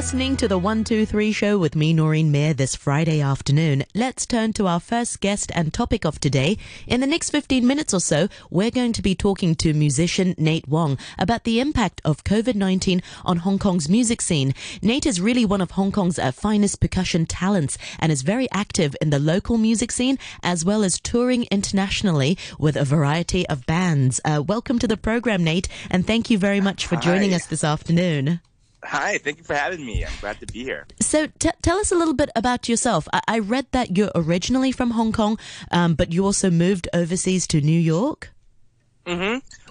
listening to the 123 show with me, Noreen Mayer, this Friday afternoon. Let's turn to our first guest and topic of today. In the next 15 minutes or so, we're going to be talking to musician Nate Wong about the impact of COVID-19 on Hong Kong's music scene. Nate is really one of Hong Kong's uh, finest percussion talents and is very active in the local music scene as well as touring internationally with a variety of bands. Uh, welcome to the program, Nate, and thank you very much for joining Hi. us this afternoon. Hi, thank you for having me. I'm glad to be here. So t- tell us a little bit about yourself. I, I read that you're originally from Hong Kong, um, but you also moved overseas to New York.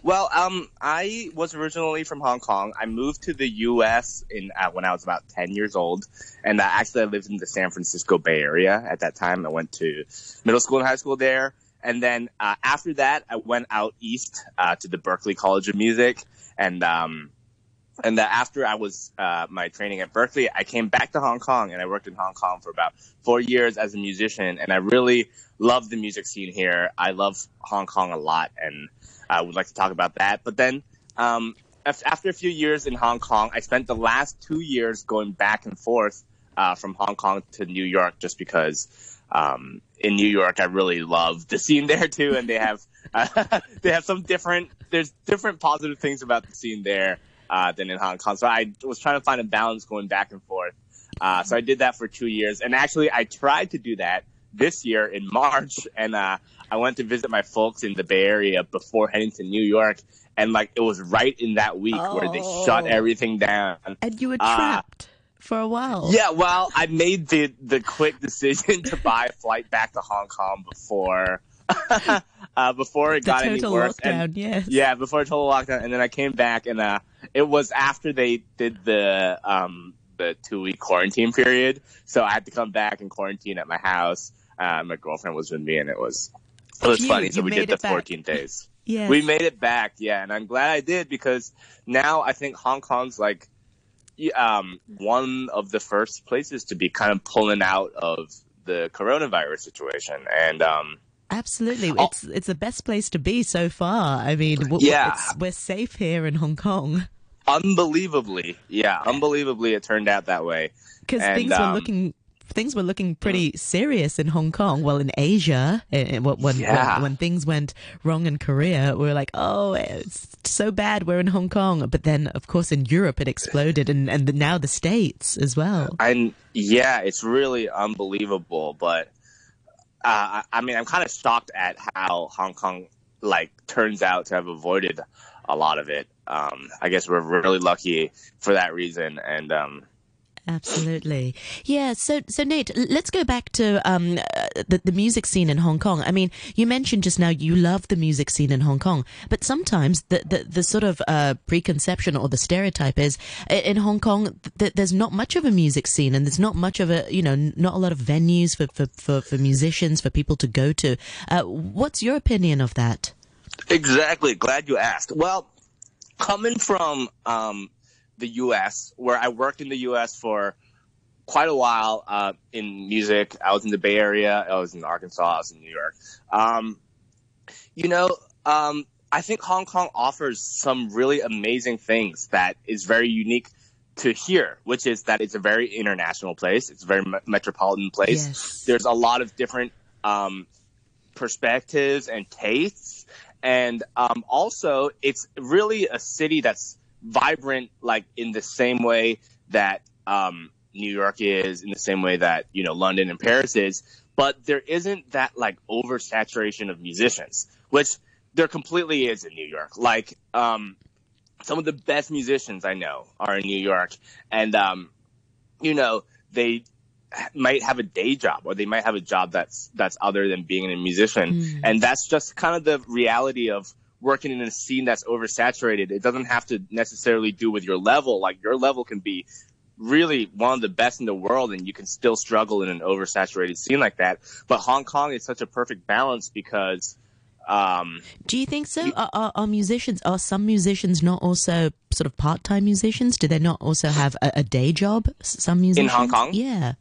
Well, um, I was originally from Hong Kong. I moved to the U.S. in uh, when I was about 10 years old, and uh, actually I lived in the San Francisco Bay Area at that time. I went to middle school and high school there, and then uh, after that, I went out east uh, to the Berklee College of Music, and um, and uh, after I was uh, my training at Berklee, I came back to Hong Kong and I worked in Hong Kong for about four years as a musician. And I really love the music scene here. I love Hong Kong a lot, and I would like to talk about that. But then, um, after a few years in Hong Kong, I spent the last two years going back and forth uh, from Hong Kong to New York, just because. Um, in New York, I really love the scene there too, and they have uh, they have some different. There's different positive things about the scene there uh, than in Hong Kong. So I was trying to find a balance going back and forth. Uh, so I did that for two years, and actually I tried to do that this year in March, and uh, I went to visit my folks in the Bay Area before heading to New York, and like it was right in that week where they shut Oh. everything down. And you were Uh, trapped for a while. Yeah, well, I made the the quick decision to buy a flight back to Hong Kong before uh, before it The got any worse. lockdown, And, yes. Yeah, before total lockdown, and then I came back, and uh, it was after they did the um the two week quarantine period, so I had to come back and quarantine at my house. Uh, my girlfriend was with me, and it was it was funny. So we did the back. 14 days. Yes. We made it back, yeah, and I'm glad I did because now I think Hong Kong's like um, one of the first places to be kind of pulling out of the coronavirus situation, and um, Absolutely. Oh. It's it's the best place to be so far. I mean, w- Yeah. it's, we're safe here in Hong Kong unbelievably, yeah, unbelievably, it turned out that way. because things were um, looking things were looking pretty serious in Hong Kong. Well, in Asia, eh, eh, when when, Yeah. when when things went wrong in Korea, we were like, oh, it's so bad. We're in Hong Kong, but then of course in Europe it exploded, and and now the states as well. And yeah, it's really unbelievable. But uh, I mean, I'm kind of shocked at how Hong Kong like turns out to have avoided a lot of it. Um, I guess we're really lucky for that reason, and um, Absolutely. Yeah. So, so Nate, let's go back to um, uh, the, the music scene in Hong Kong. I mean, you mentioned just now you love the music scene in Hong Kong, but sometimes the, the, the sort of uh, preconception or the stereotype is in Hong Kong, th- there's not much of a music scene and there's not much of a, you know, not a lot of venues for, for, for, for musicians, for people to go to. Uh, what's your opinion of that? Exactly. Glad you asked. Well, coming from um, the U.S., where I worked in the U.S. for quite a while uh, in music, I was in the Bay Area, I was in Arkansas, I was in New York. Um, you know, um, I think Hong Kong offers some really amazing things that is very unique to here, which is that it's a very international place. It's a very me- metropolitan place Yes. there's a lot of different um, perspectives and tastes, and um, also it's really a city that's vibrant, like in the same way that um, New York is, in the same way that you know London and Paris is. But there isn't that like oversaturation of musicians, which there completely is in New York. Like um, some of the best musicians I know are in New York, and um, you know they might have a day job or they might have a job that's that's other than being a musician and that's just kind of the reality of working in a scene that's oversaturated it doesn't have to necessarily do with your level like your level can be really one of the best in the world and you can still struggle in an oversaturated scene like that but hong kong is such a perfect balance because um Do you think so? Are, are, are musicians, are some musicians not also sort of part-time musicians? Do they not also have a, a day job? Some musicians? In Hong Kong? Yeah.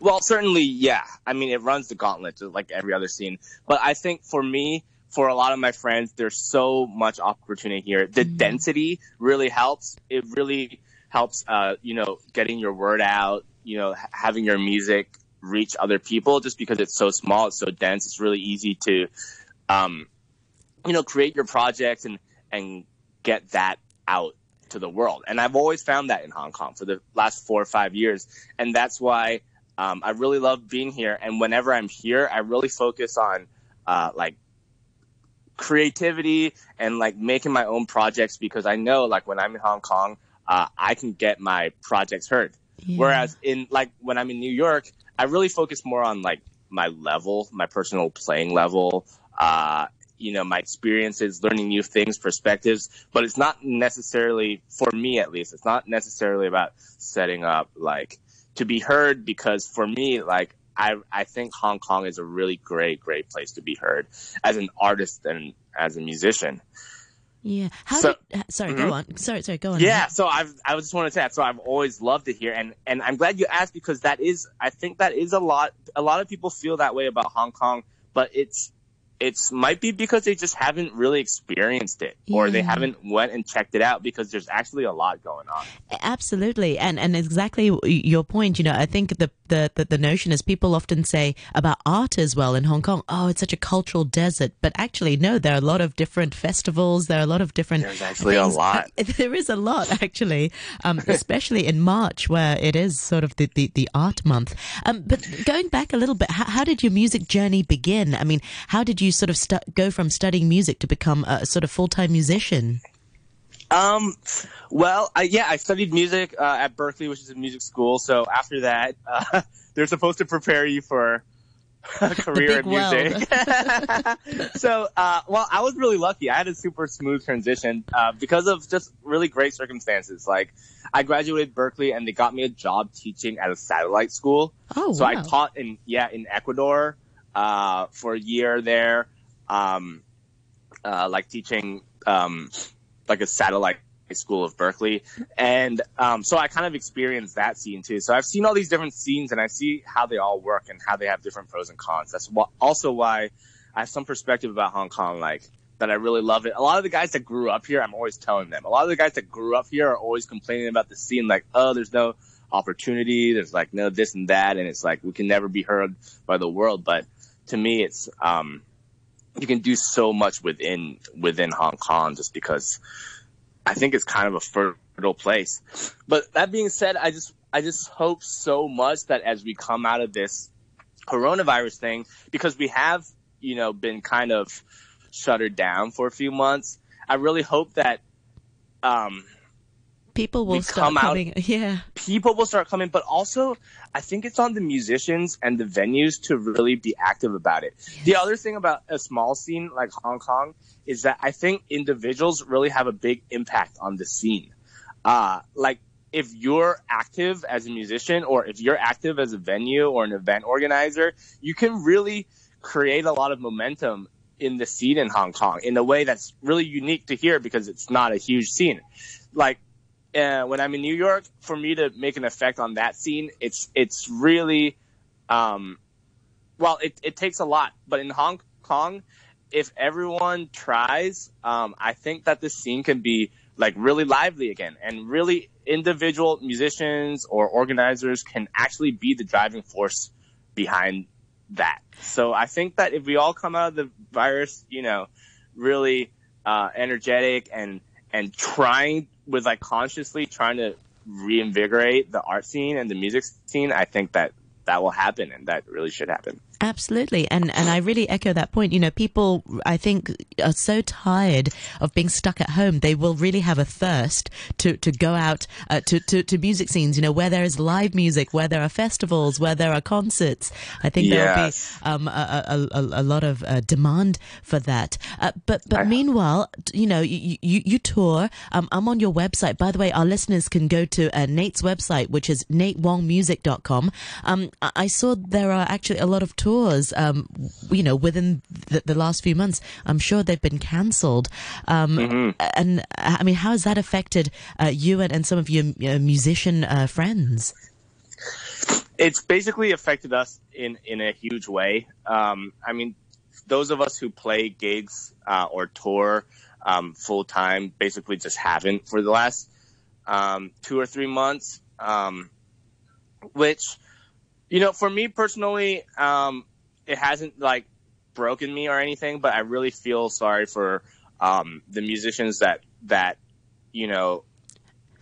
Well, certainly, yeah. I mean, it runs the gauntlet like every other scene. But I think for me, for a lot of my friends, there's so much opportunity here. The density really helps. It really helps, uh, you know, getting your word out, you know, having your music reach other people just because it's so small, it's so dense. It's really easy to, um, you know, create your project and, and get that out to the world. And I've always found that in Hong Kong for the last four or five years. And that's why, um, I really love being here. And whenever I'm here, I really focus on, uh, like creativity and like making my own projects because I know like when I'm in Hong Kong, uh, I can get my projects heard. Yeah. Whereas in like when I'm in New York, I really focus more on like my level, my personal playing level, uh, you know, my experiences, learning new things, perspectives, but it's not necessarily, for me at least, it's not necessarily about setting up like to be heard because for me, like, I, I think Hong Kong is a really great, great place to be heard as an artist and as a musician. Yeah. How so, did, sorry, mm-hmm. go on. Sorry, sorry, go on. Yeah. So I've, I just wanted to say that. So I've always loved it here. And, and I'm glad you asked because that is, I think that is a lot, a lot of people feel that way about Hong Kong, but it's, it's might be because they just haven't really experienced it or yeah. they haven't went and checked it out because there's actually a lot going on. Absolutely. And and exactly your point you know i think the the the, the notion is people often say about art as well in hong kong oh it's such a cultural desert. But actually no there are a lot of different festivals there are a lot of different there's actually things. a lot. There is a lot actually um, especially in march where it is sort of the the, the art month. Um, but going back a little bit how, how did your music journey begin? I mean how did you you sort of stu- go from studying music to become a sort of full time musician? Um, well, I, yeah, I studied music uh, at Berklee, which is a music school. So after that, uh, they're supposed to prepare you for a career in music. so, uh, well, I was really lucky. I had a super smooth transition uh, because of just really great circumstances. Like, I graduated Berklee, and they got me a job teaching at a satellite school. Oh, so wow. I taught in yeah in Ecuador uh, for a year there, um, uh, like teaching um, like a satellite school of Berklee, and um, so I kind of experienced that scene too. So I've seen all these different scenes, and I see how they all work and how they have different pros and cons. That's wh- also why I have some perspective about Hong Kong, like that I really love it. A lot of the guys that grew up here, I'm always telling them. A lot of the guys that grew up here are always complaining about the scene, like, oh, there's no opportunity, there's like no this and that, and it's like we can never be heard by the world. But to me, it's um, you can do so much within within Hong Kong just because I think it's kind of a fertile place. But that being said, I just I just hope so much that as we come out of this coronavirus thing, because we have you know been kind of shuttered down for a few months, I really hope that um, people will start coming. Out, yeah. People will start coming, but also I think it's on the musicians and the venues to really be active about it. Yes. The other thing about a small scene like Hong Kong is that I think individuals really have a big impact on the scene. Uh, like if you're active as a musician or if you're active as a venue or an event organizer, you can really create a lot of momentum in the scene in Hong Kong in a way that's really unique to here because it's not a huge scene. Like uh, when I'm in New York, for me to make an effect on that scene, it's it's really, um, well, it it takes a lot. But in Hong Kong, if everyone tries, um, I think that this scene can be like really lively again, and really individual musicians or organizers can actually be the driving force behind that. So I think that if we all come out of the virus, you know, really uh, energetic and and trying with like consciously trying to reinvigorate the art scene and the music scene, I think that that will happen and that really should happen. Absolutely. And, and I really echo that point. You know, people, I think, are so tired of being stuck at home. They will really have a thirst to, to go out uh, to, to, to music scenes, you know, where there is live music, where there are festivals, where there are concerts. I think there will be um, a, a, a, a, lot of uh, demand for that. Uh, but but meanwhile, you know, you, you, you tour. Um, I'm on your website. By the way, our listeners can go to uh, Nate's website, which is natewongmusic.com. Um, I saw there are actually a lot of tours tours, um, you know, within the, the, last few months. I'm sure they've been cancelled. Um, mm-hmm. And I mean, how has that affected uh, you and, and, some of your uh, musician uh, friends? It's basically affected us in, in a huge way. Um, I mean, those of us who play gigs uh, or tour um, full time basically just haven't for the last um, two or three months, um, which, you know, for me personally, um, it hasn't like broken me or anything, but I really feel sorry for um, the musicians that that you know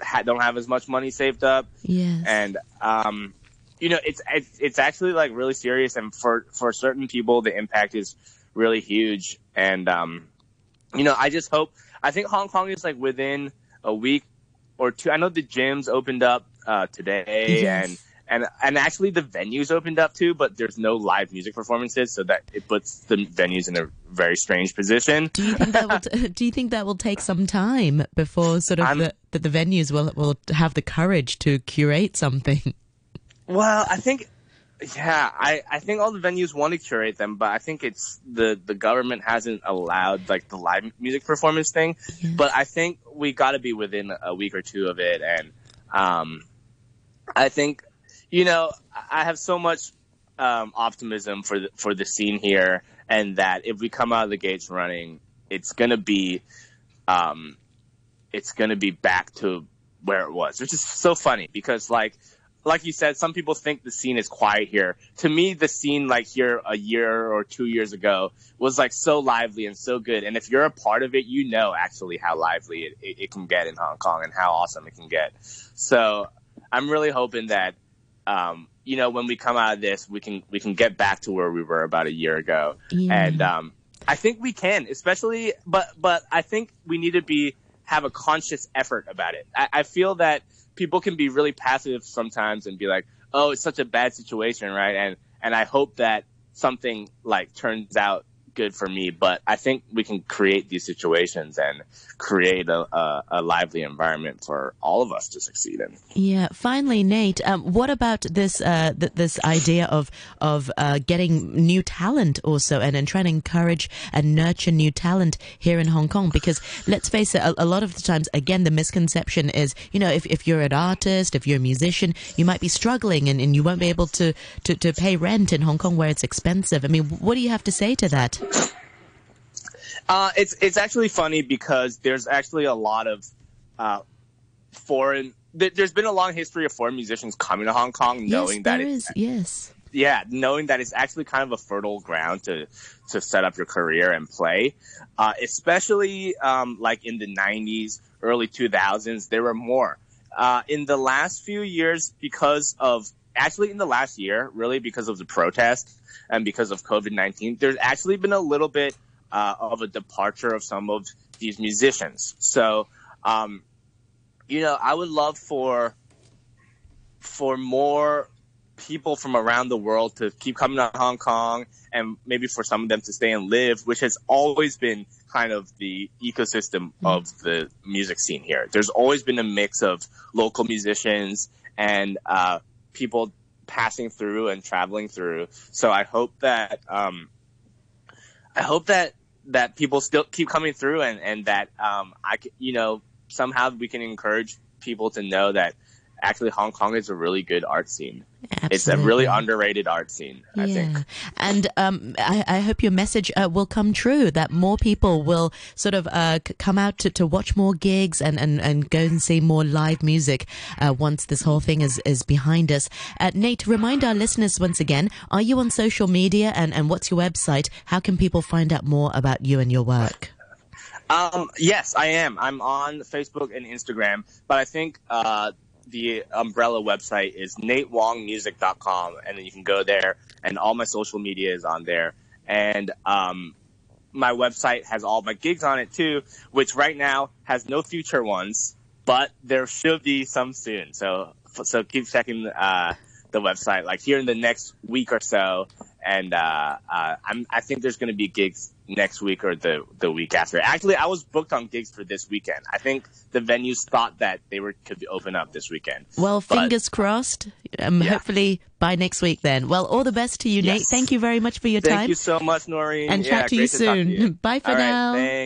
ha- don't have as much money saved up, Yes. and um, you know, it's, it's it's actually like really serious, and for for certain people, the impact is really huge, and um, you know, I just hope. I think Hong Kong is like within a week or two. I know the gyms opened up uh, today, Yes. and and and actually the venues opened up too, but there's no live music performances, so that it puts the venues in a very strange position. do you think that will t- do you think that will take some time before sort of the, that the venues will will have the courage to curate something? Well, I think, yeah, I, I think all the venues want to curate them, but I think it's the, the government hasn't allowed like the live music performance thing. Yes. But I think we got to be within a week or two of it, and um, I think, you know, I have so much um, optimism for the, for the scene here, and that if we come out of the gates running, it's gonna be, um, it's gonna be back to where it was, which is so funny because like like you said, some people think the scene is quiet here. To me, the scene like here a year or two years ago was like so lively and so good. And if you're a part of it, you know actually how lively it, it, it can get in Hong Kong and how awesome it can get. So I'm really hoping that, um, you know, when we come out of this, we can we can get back to where we were about a year ago. Yeah. And um, I think we can, especially, but but I think we need to be have a conscious effort about it. I, I feel that people can be really passive sometimes and be like, "Oh, it's such a bad situation, right?" And and I hope that something like turns out good for me. But I think we can create these situations and create a, a, a lively environment for all of us to succeed in. Yeah. Finally, Nate, um, what about this uh, th- this idea of of uh, getting new talent also, and, and trying to encourage and nurture new talent here in Hong Kong? Because let's face it, a, a lot of the times, again, the misconception is, you know, if, if you're an artist, if you're a musician, you might be struggling and, and you won't be able to, to, to pay rent in Hong Kong where it's expensive. I mean, what do you have to say to that? Uh, it's it's actually funny because there's actually a lot of uh, foreign. Th- there's been a long history of foreign musicians coming to Hong Kong, knowing yes, that there it's. Yes. yeah, knowing that it's actually kind of a fertile ground to to set up your career and play. Uh, especially um, like in the '90s, early 2000s, there were more. Uh, in the last few years, because of actually in the last year, really because of the protests and because of COVID 19, there's actually been a little bit uh, of a departure of some of these musicians. So, um, you know, I would love for for more people from around the world to keep coming to Hong Kong and maybe for some of them to stay and live, which has always been kind of the ecosystem of the music scene here. There's always been a mix of local musicians and uh, people passing through and traveling through. So I hope that um, I hope that that people still keep coming through and and that um, I you know somehow we can encourage people to know that actually Hong Kong is a really good art scene. It's a really underrated art scene, I think. And um, I, I hope your message uh, will come true, that more people will sort of uh, c- come out to, to watch more gigs and, and, and go and see more live music uh, once this whole thing is, is behind us. Uh, Nate, remind our listeners once again, are you on social media and, and what's your website? How can people find out more about you and your work? Um, yes, I am. I'm on Facebook and Instagram, but I think uh, the umbrella website is natewongmusic.com, and then you can go there, and all my social media is on there. And um, my website has all my gigs on it too, which right now has no future ones, but there should be some soon. So so keep checking uh, the website, like here in the next week or so. And uh, uh, I think there's going to be gigs next week or the the week after. Actually, I was booked on gigs for this weekend. I think the venues thought that they were could open up this weekend. Well, But- fingers crossed. Um, Yeah. Hopefully by next week then. Well, all the best to you, Nate. Thank you very much for your Thank time. Thank you so much, Noreen. and Yeah, chat to you great to soon. you. Bye for All right, now. thanks.